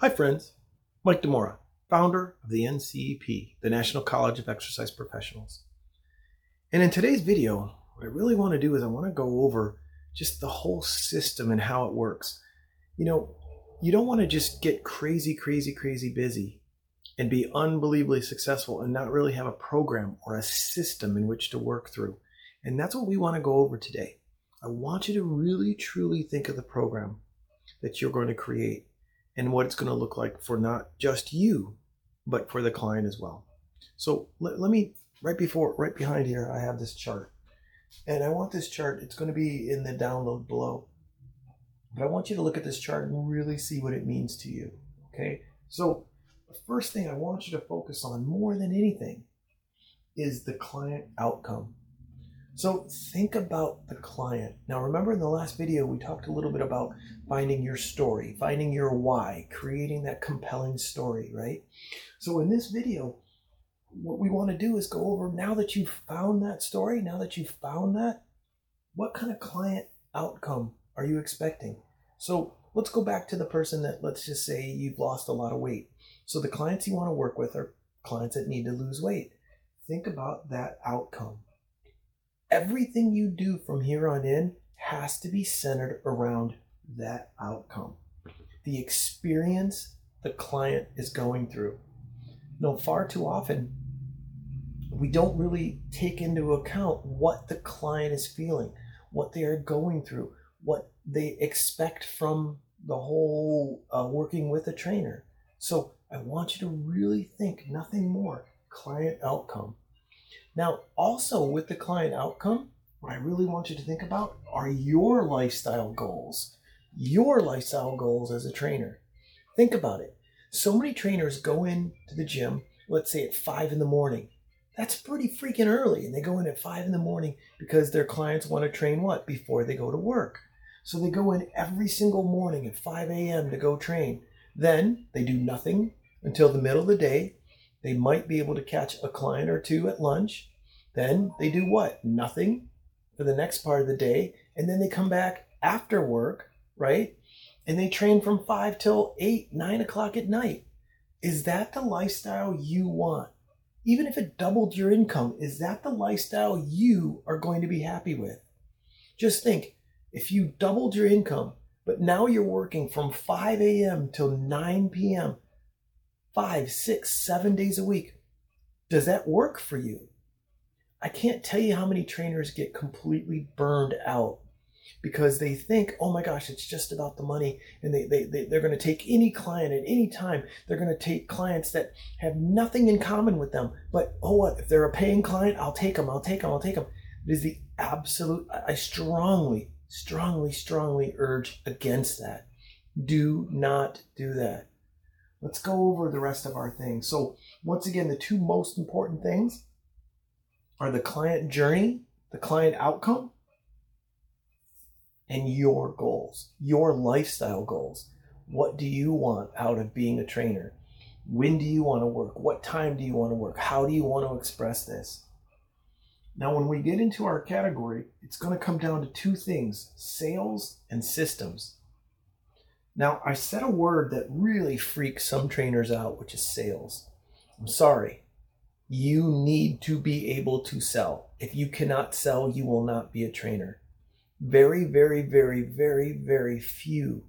Hi, friends. Mike Demora, founder of the NCEP, the National College of Exercise Professionals. And in today's video, what I really want to do is I want to go over just the whole system and how it works. You know, you don't want to just get crazy, crazy, crazy busy and be unbelievably successful and not really have a program or a system in which to work through. And that's what we want to go over today. I want you to really, truly think of the program that you're going to create and what it's going to look like for not just you, but for the client as well. So let, let me, right before, right behind here, I have this chart. And I want this chart, it's going to be in the download below. But I want you to look at this chart and really see what it means to you. Okay? So the first thing I want you to focus on more than anything is the client outcome. So think about the client. Now, remember in the last video, we talked a little bit about finding your story, finding your why, creating that compelling story, right? So in this video, what we want to do is go over now that you've found that story, now that you've found that, what kind of client outcome are you expecting? So let's go back to the person that, let's just say you've lost a lot of weight. So the clients you want to work with are clients that need to lose weight. Think about that outcome everything you do from here on in has to be centered around that outcome, the experience the client is going through. No, far too often, we don't really take into account what the client is feeling, what they are going through, what they expect from the whole uh, working with a trainer. So I want you to really think nothing more client outcome. Now, also with the client outcome, what I really want you to think about are your lifestyle goals. Your lifestyle goals as a trainer. Think about it. So many trainers go in to the gym, let's say at five in the morning. That's pretty freaking early. And they go in at five in the morning because their clients want to train what? Before they go to work. So they go in every single morning at 5 a.m. to go train. Then they do nothing until the middle of the day. They might be able to catch a client or two at lunch. Then they do what? Nothing for the next part of the day. And then they come back after work, right? And they train from five till eight, nine o'clock at night. Is that the lifestyle you want? Even if it doubled your income, is that the lifestyle you are going to be happy with? Just think if you doubled your income, but now you're working from 5 a.m. till 9 p.m., five, six, seven days a week, does that work for you? I can't tell you how many trainers get completely burned out because they think, oh my gosh, it's just about the money. And they, they, they, they're going to take any client at any time. They're going to take clients that have nothing in common with them. But oh, what? If they're a paying client, I'll take them. I'll take them. I'll take them. It is the absolute, I strongly, strongly, strongly urge against that. Do not do that. Let's go over the rest of our things. So, once again, the two most important things are the client journey, the client outcome, and your goals, your lifestyle goals. What do you want out of being a trainer? When do you want to work? What time do you want to work? How do you want to express this? Now, when we get into our category, it's going to come down to two things sales and systems. Now, I said a word that really freaks some trainers out, which is sales. I'm sorry you need to be able to sell. If you cannot sell, you will not be a trainer. Very, very, very, very, very few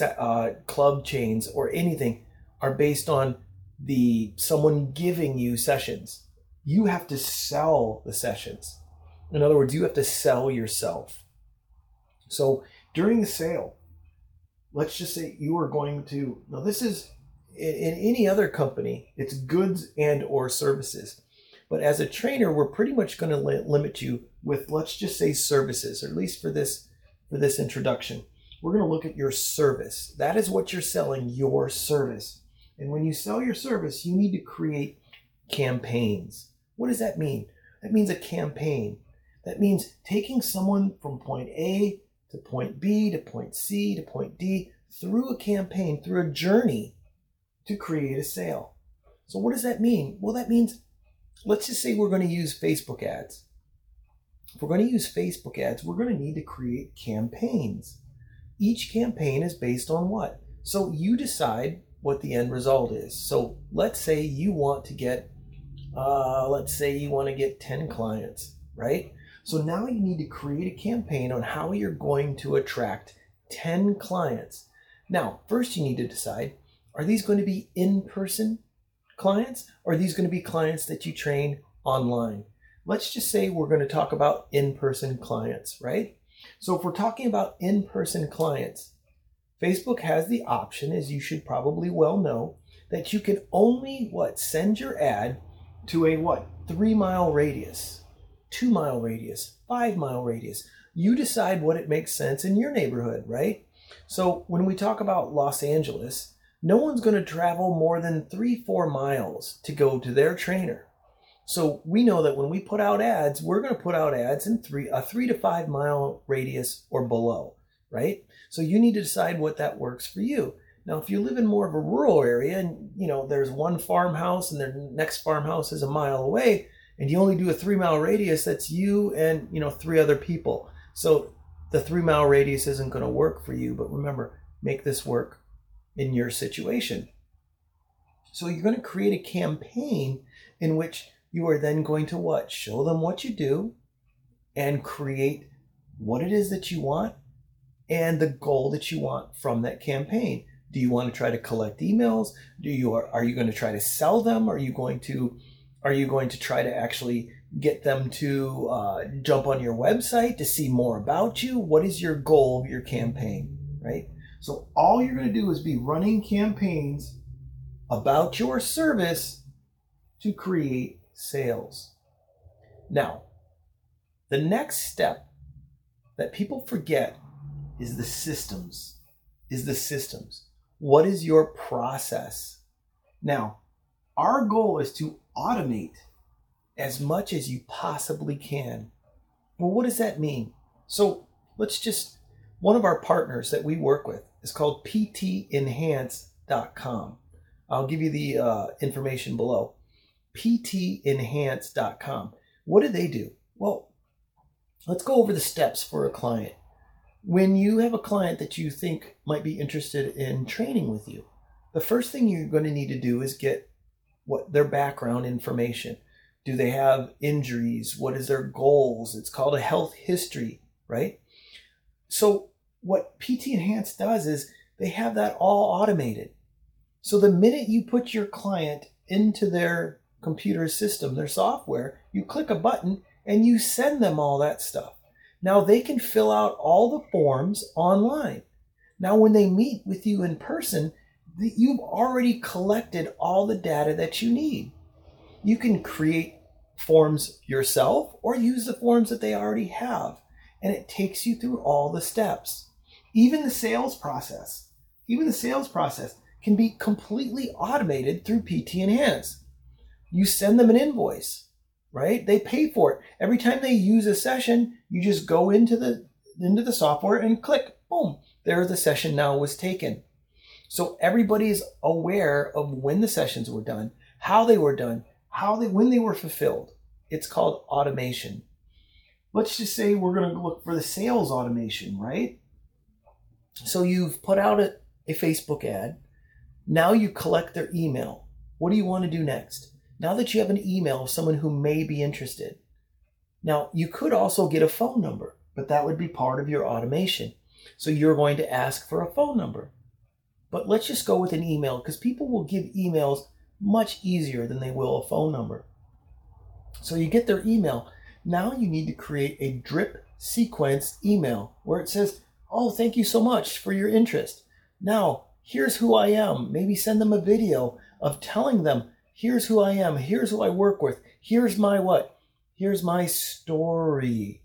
uh, club chains or anything are based on the someone giving you sessions. You have to sell the sessions. In other words, you have to sell yourself. So during the sale, let's just say you are going to now this is in, in any other company, it's goods and or services. But as a trainer, we're pretty much going to li- limit you with let's just say services, or at least for this for this introduction. We're going to look at your service. That is what you're selling, your service. And when you sell your service, you need to create campaigns. What does that mean? That means a campaign. That means taking someone from point A to point B to point C to point D through a campaign, through a journey to create a sale. So, what does that mean? Well, that means let's just say we're going to use Facebook ads. If we're going to use Facebook ads, we're going to need to create campaigns. Each campaign is based on what? So you decide what the end result is. So let's say you want to get, uh, let's say you want to get 10 clients, right? So now you need to create a campaign on how you're going to attract 10 clients. Now, first you need to decide are these going to be in person clients or are these going to be clients that you train online? Let's just say we're going to talk about in person clients, right? So if we're talking about in person clients, Facebook has the option, as you should probably well know, that you can only what send your ad to a what three mile radius, two mile radius, five mile radius. You decide what it makes sense in your neighborhood, right? So when we talk about Los Angeles, no one's going to travel more than three, four miles to go to their trainer. So we know that when we put out ads, we're going to put out ads in three a three to five mile radius or below, right? So you need to decide what that works for you. Now, if you live in more of a rural area and you know there's one farmhouse and the next farmhouse is a mile away, and you only do a three mile radius, that's you and you know three other people. So the three mile radius isn't going to work for you. But remember, make this work in your situation. So you're going to create a campaign in which you are then going to what? Show them what you do and create what it is that you want and the goal that you want from that campaign. Do you want to try to collect emails? Do you are you going to try to sell them? Are you going to are you going to try to actually get them to uh, jump on your website to see more about you? What is your goal of your campaign, right? So all you're going to do is be running campaigns about your service to create sales. Now, the next step that people forget is the systems. Is the systems. What is your process? Now, our goal is to automate as much as you possibly can. Well, what does that mean? So let's just, one of our partners that we work with is called ptenhance.com. I'll give you the uh, information below ptenhance.com. What do they do? Well, let's go over the steps for a client. When you have a client that you think might be interested in training with you, the first thing you're going to need to do is get what their background information. Do they have injuries? What is their goals? It's called a health history, right? So what PT Enhance does is they have that all automated. So the minute you put your client into their computer system, their software, you click a button and you send them all that stuff. Now they can fill out all the forms online. Now, when they meet with you in person, you've already collected all the data that you need. You can create forms yourself or use the forms that they already have, and it takes you through all the steps. Even the sales process, even the sales process can be completely automated through PT Enhance you send them an invoice, right? They pay for it. Every time they use a session, you just go into the into the software and click, boom, there the session now was taken. So everybody's aware of when the sessions were done, how they were done, how they when they were fulfilled. It's called automation. Let's just say we're going to look for the sales automation, right? So you've put out a, a Facebook ad. Now you collect their email. What do you want to do next? now that you have an email of someone who may be interested. Now, you could also get a phone number, but that would be part of your automation. So you're going to ask for a phone number. But let's just go with an email because people will give emails much easier than they will a phone number. So you get their email. Now you need to create a drip sequence email where it says, Oh, thank you so much for your interest. Now, here's who I am. Maybe send them a video of telling them Here's who I am. Here's who I work with. Here's my what? Here's my story.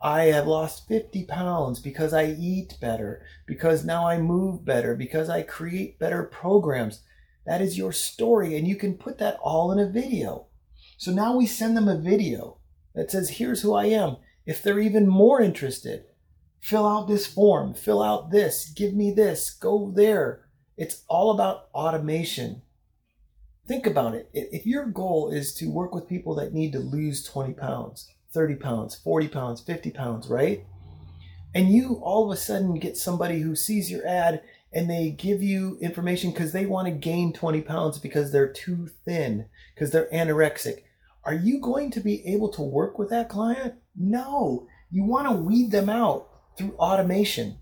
I have lost 50 pounds because I eat better, because now I move better, because I create better programs. That is your story, and you can put that all in a video. So now we send them a video that says, Here's who I am. If they're even more interested, fill out this form, fill out this, give me this, go there. It's all about automation. Think about it. If your goal is to work with people that need to lose 20 pounds, 30 pounds, 40 pounds, 50 pounds, right? And you all of a sudden get somebody who sees your ad and they give you information because they want to gain 20 pounds because they're too thin, because they're anorexic. Are you going to be able to work with that client? No. You want to weed them out through automation.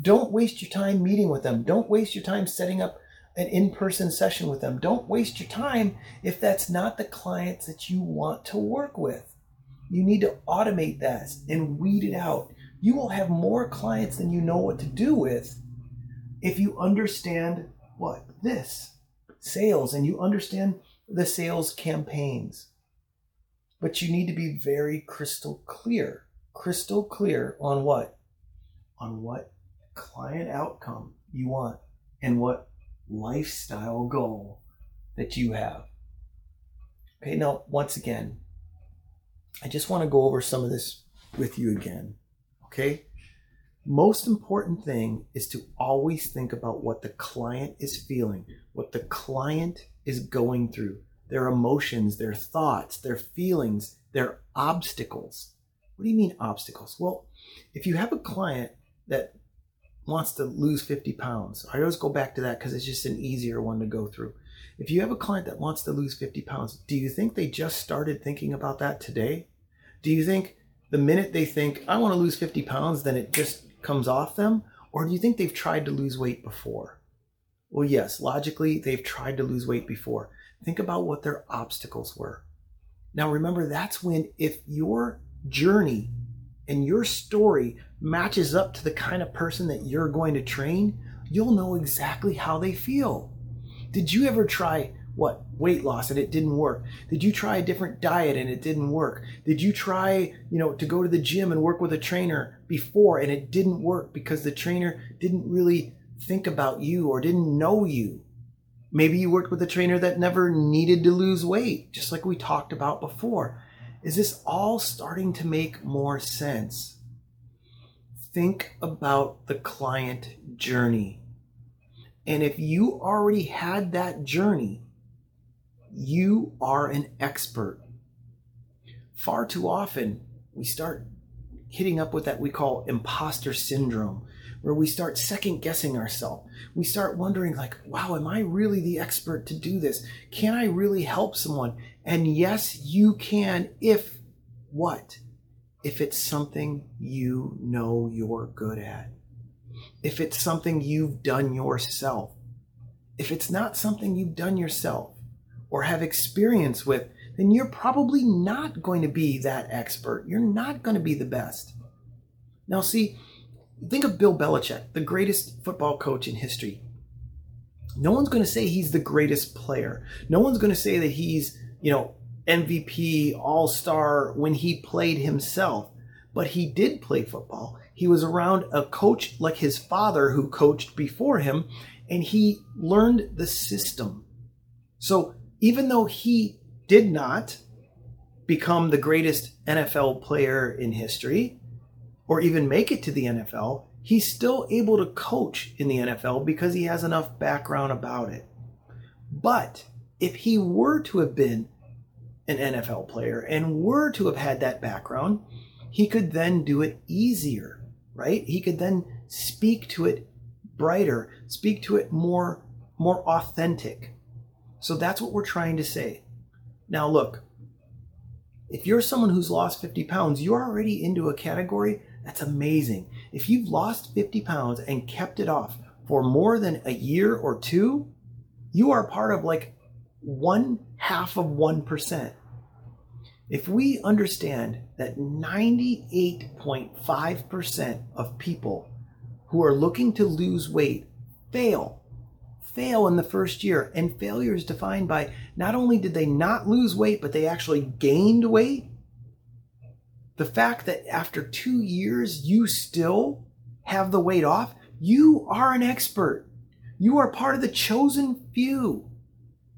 Don't waste your time meeting with them. Don't waste your time setting up an in person session with them. Don't waste your time if that's not the clients that you want to work with. You need to automate that and weed it out. You will have more clients than you know what to do with if you understand what? This sales and you understand the sales campaigns. But you need to be very crystal clear. Crystal clear on what? On what client outcome you want and what lifestyle goal that you have. Okay, now, once again, I just want to go over some of this with you again. Okay? Most important thing is to always think about what the client is feeling, what the client is going through, their emotions, their thoughts, their feelings, their obstacles. What do you mean obstacles? Well, if you have a client that wants to lose 50 pounds, I always go back to that because it's just an easier one to go through. If you have a client that wants to lose 50 pounds, do you think they just started thinking about that today? Do you think the minute they think, I want to lose 50 pounds, then it just comes off them? Or do you think they've tried to lose weight before? Well, yes, logically, they've tried to lose weight before. Think about what their obstacles were. Now, remember, that's when if your journey and your story matches up to the kind of person that you're going to train, you'll know exactly how they feel. Did you ever try what weight loss and it didn't work? Did you try a different diet and it didn't work? Did you try you know to go to the gym and work with a trainer before and it didn't work because the trainer didn't really think about you or didn't know you? Maybe you worked with a trainer that never needed to lose weight just like we talked about before. Is this all starting to make more sense? Think about the client journey and if you already had that journey you are an expert. Far too often, we start hitting up with that we call imposter syndrome, where we start second guessing ourselves. We start wondering, like, wow, am I really the expert to do this? Can I really help someone? And yes, you can if what? If it's something you know you're good at. If it's something you've done yourself. If it's not something you've done yourself, or have experience with, then you're probably not going to be that expert. You're not going to be the best. Now, see, think of Bill Belichick, the greatest football coach in history. No one's going to say he's the greatest player. No one's going to say that he's, you know, MVP, all star when he played himself. But he did play football. He was around a coach like his father who coached before him, and he learned the system. So even though he did not become the greatest NFL player in history or even make it to the NFL, he's still able to coach in the NFL because he has enough background about it. But if he were to have been an NFL player and were to have had that background, he could then do it easier, right? He could then speak to it brighter, speak to it more more authentic. So that's what we're trying to say. Now, look, if you're someone who's lost 50 pounds, you're already into a category that's amazing. If you've lost 50 pounds and kept it off for more than a year or two, you are part of like one half of 1%. If we understand that 98.5% of people who are looking to lose weight fail fail in the first year. And failure is defined by not only did they not lose weight, but they actually gained weight. The fact that after two years you still have the weight off, you are an expert. You are part of the chosen few.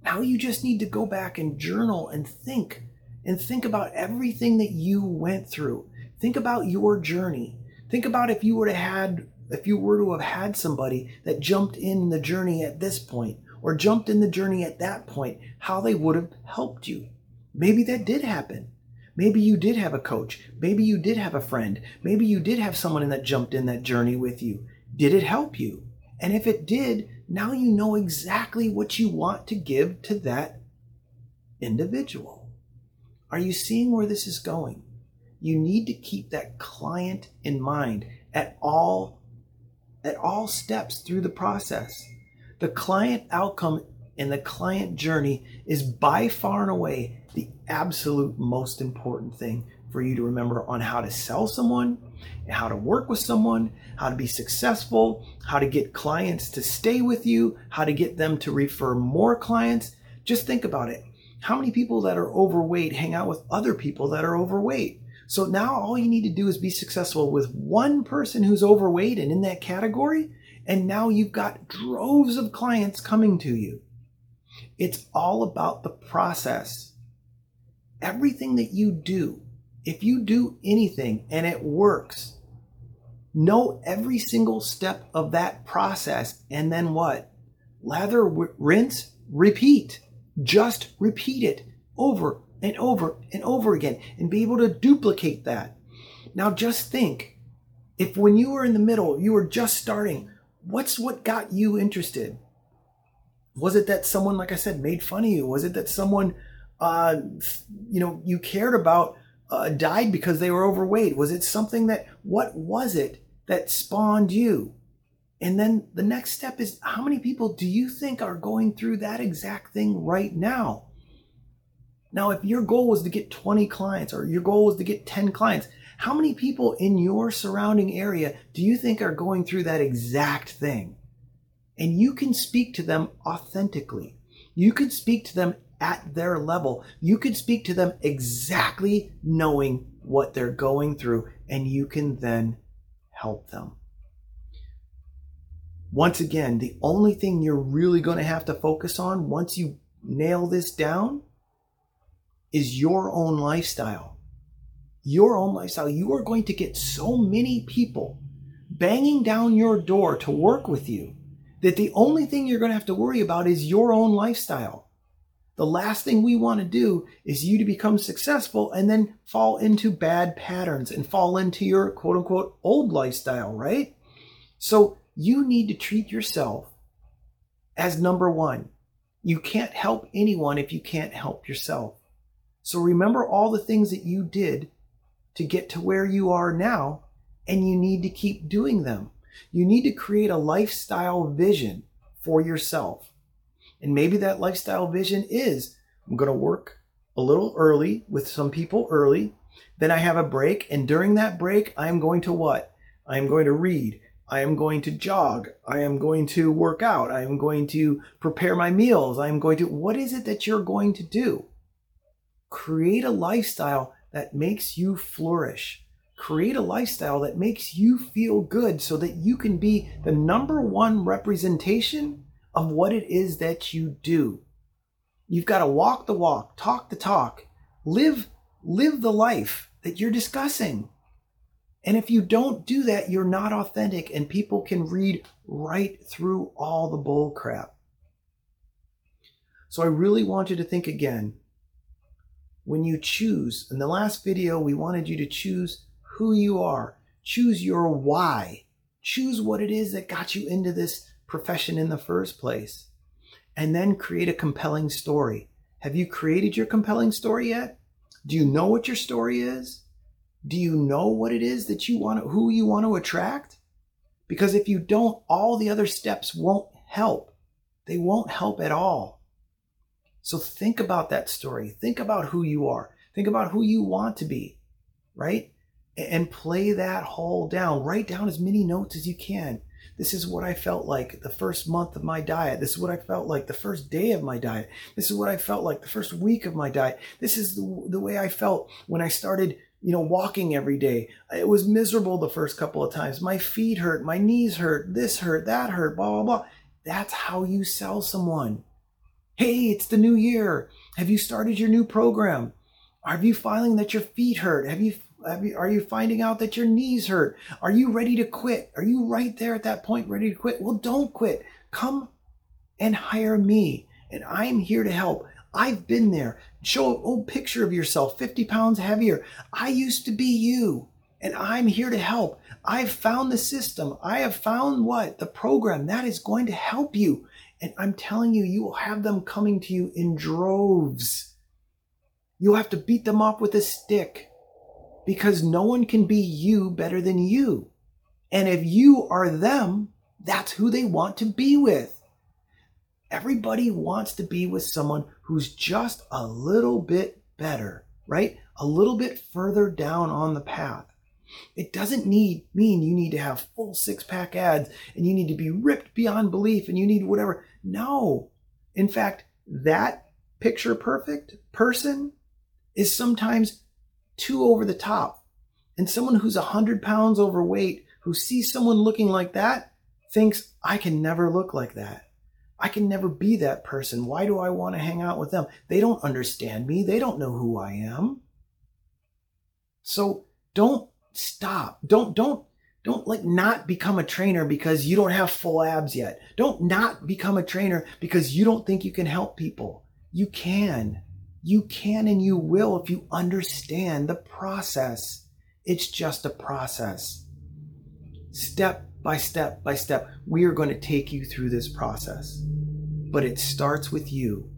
Now you just need to go back and journal and think and think about everything that you went through. Think about your journey. Think about if you would have had if you were to have had somebody that jumped in the journey at this point or jumped in the journey at that point, how they would have helped you. Maybe that did happen. Maybe you did have a coach. Maybe you did have a friend. Maybe you did have someone that jumped in that journey with you. Did it help you? And if it did, now you know exactly what you want to give to that individual. Are you seeing where this is going? You need to keep that client in mind at all at all steps through the process. The client outcome and the client journey is by far and away the absolute most important thing for you to remember on how to sell someone, how to work with someone, how to be successful, how to get clients to stay with you, how to get them to refer more clients. Just think about it. How many people that are overweight hang out with other people that are overweight? So now all you need to do is be successful with one person who's overweight and in that category. And now you've got droves of clients coming to you. It's all about the process. Everything that you do, if you do anything and it works, know every single step of that process and then what? Lather, rinse, repeat. Just repeat it over and over and over again and be able to duplicate that. Now just think if when you were in the middle, you were just starting, what's what got you interested? Was it that someone, like I said, made fun of you? Was it that someone, uh, you know, you cared about uh, died because they were overweight? Was it something that, what was it that spawned you? And then the next step is how many people do you think are going through that exact thing right now? Now, if your goal was to get 20 clients or your goal was to get 10 clients, how many people in your surrounding area do you think are going through that exact thing? and you can speak to them authentically. You can speak to them at their level. You can speak to them exactly knowing what they're going through, and you can then help them. Once again, the only thing you're really going to have to focus on once you nail this down is your own lifestyle. Your own lifestyle. You are going to get so many people banging down your door to work with you that the only thing you're going to have to worry about is your own lifestyle. The last thing we want to do is you to become successful and then fall into bad patterns and fall into your quote unquote old lifestyle, right? So you need to treat yourself as number one. You can't help anyone if you can't help yourself. So remember all the things that you did to get to where you are now, and you need to keep doing them. You need to create a lifestyle vision for yourself. And maybe that lifestyle vision is I'm going to work a little early with some people early. Then I have a break. And during that break, I am going to what? I am going to read. I am going to jog. I am going to work out. I am going to prepare my meals. I am going to, what is it that you're going to do? Create a lifestyle that makes you flourish create a lifestyle that makes you feel good so that you can be the number one representation of what it is that you do. You've got to walk the walk, talk the talk, live live the life that you're discussing. And if you don't do that, you're not authentic and people can read right through all the bull crap. So I really want you to think again. When you choose, in the last video, we wanted you to choose who you are. Choose your why. Choose what it is that got you into this profession in the first place. And then create a compelling story. Have you created your compelling story yet? Do you know what your story is? Do you know what it is that you want to, who you want to attract? Because if you don't, all the other steps won't help. They won't help at all. So think about that story. Think about who you are. Think about who you want to be, right? and play that whole down. Write down as many notes as you can. This is what I felt like the first month of my diet. This is what I felt like the first day of my diet. This is what I felt like the first week of my diet. This is the, the way I felt when I started, you know, walking every day. It was miserable the first couple of times. My feet hurt, my knees hurt, this hurt, that hurt, blah, blah, blah. That's how you sell someone. Hey, it's the new year. Have you started your new program? Are you finding that your feet hurt? Have you have you, are you finding out that your knees hurt? Are you ready to quit? Are you right there at that point ready to quit? Well, don't quit. Come and hire me, and I'm here to help. I've been there. Show an old picture of yourself, 50 pounds heavier. I used to be you, And I'm here to help. I've found the system. I have found what? The program that is going to help you. And I'm telling you, you will have them coming to you in droves. You'll have to beat them off with a stick because no one can be you better than you. And if you are them, that's who they want to be with. Everybody wants to be with someone who's just a little bit better, right? A little bit further down on the path. It doesn't need mean you need to have full six pack ads and you need to be ripped beyond belief and you need whatever. No. In fact, that picture perfect person is sometimes too over the top. And someone who's 100 pounds overweight who sees someone looking like that thinks, I can never look like that. I can never be that person. Why do I want to hang out with them? They don't understand me. They don't know who I am. So don't stop. Don't, don't, don't like not become a trainer because you don't have full abs yet. Don't not become a trainer because you don't think you can help people. You can. You can and you will if you understand the process. It's just a process. Step by step by step, we are going to take you through this process. But it starts with you.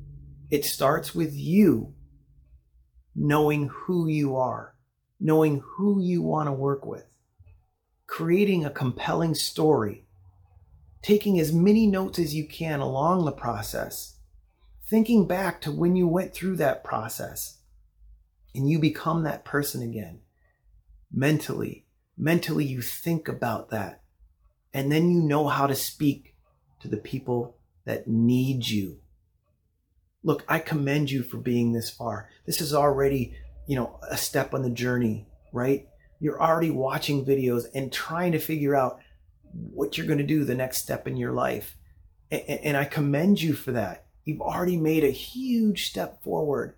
It starts with you knowing who you are knowing who you want to work with, creating a compelling story, taking as many notes as you can along the process, thinking back to when you went through that process, and you become that person again. Mentally, mentally, you think about that, and then you know how to speak to the people that need you. Look, I commend you for being this far. This is already you know, a step on the journey, right? You're already watching videos and trying to figure out what you're going to do the next step in your life. And, I commend you for that. You've already made a huge step forward.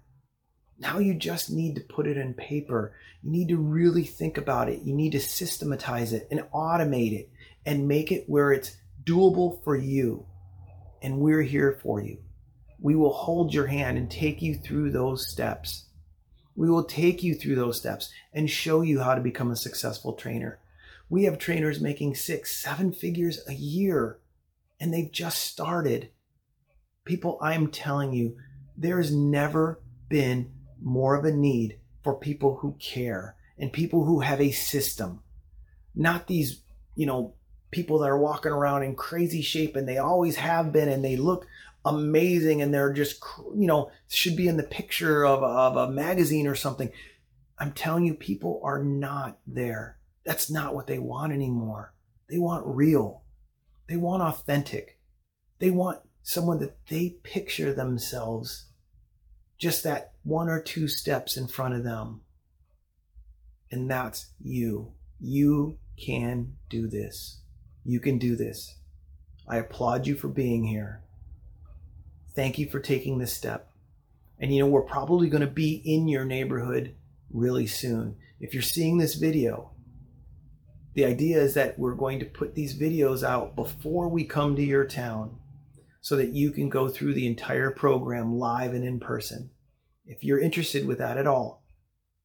Now you just need to put it in paper. You need to really think about it. You need to systematize it and automate it and make it where it's doable for you. And we're here for you. We will hold your hand and take you through those steps. We will take you through those steps and show you how to become a successful trainer. We have trainers making six, seven figures a year, and they've just started. People, I'm telling you, there has never been more of a need for people who care and people who have a system, not these, you know, people that are walking around in crazy shape and they always have been and they look amazing and they're just you know should be in the picture of, of a magazine or something. I'm telling you people are not there. That's not what they want anymore. They want real. They want authentic. They want someone that they picture themselves just that one or two steps in front of them. And that's you. You can do this you can do this i applaud you for being here Thank you for taking this step. And you know, we're probably going to be in your neighborhood really soon. If you're seeing this video, the idea is that we're going to put these videos out before we come to your town so that you can go through the entire program live and in person. If you're interested with that at all,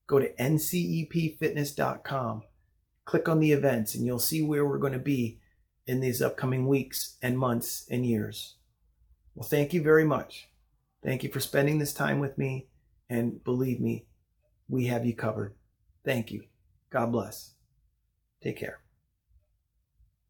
go to ncepfitness.com, click on the events, and you'll see where we're going to be in these upcoming weeks and months and years. Well, thank you very much. Thank you for spending this time with me. And believe me, we have you covered. Thank you. God bless. Take care.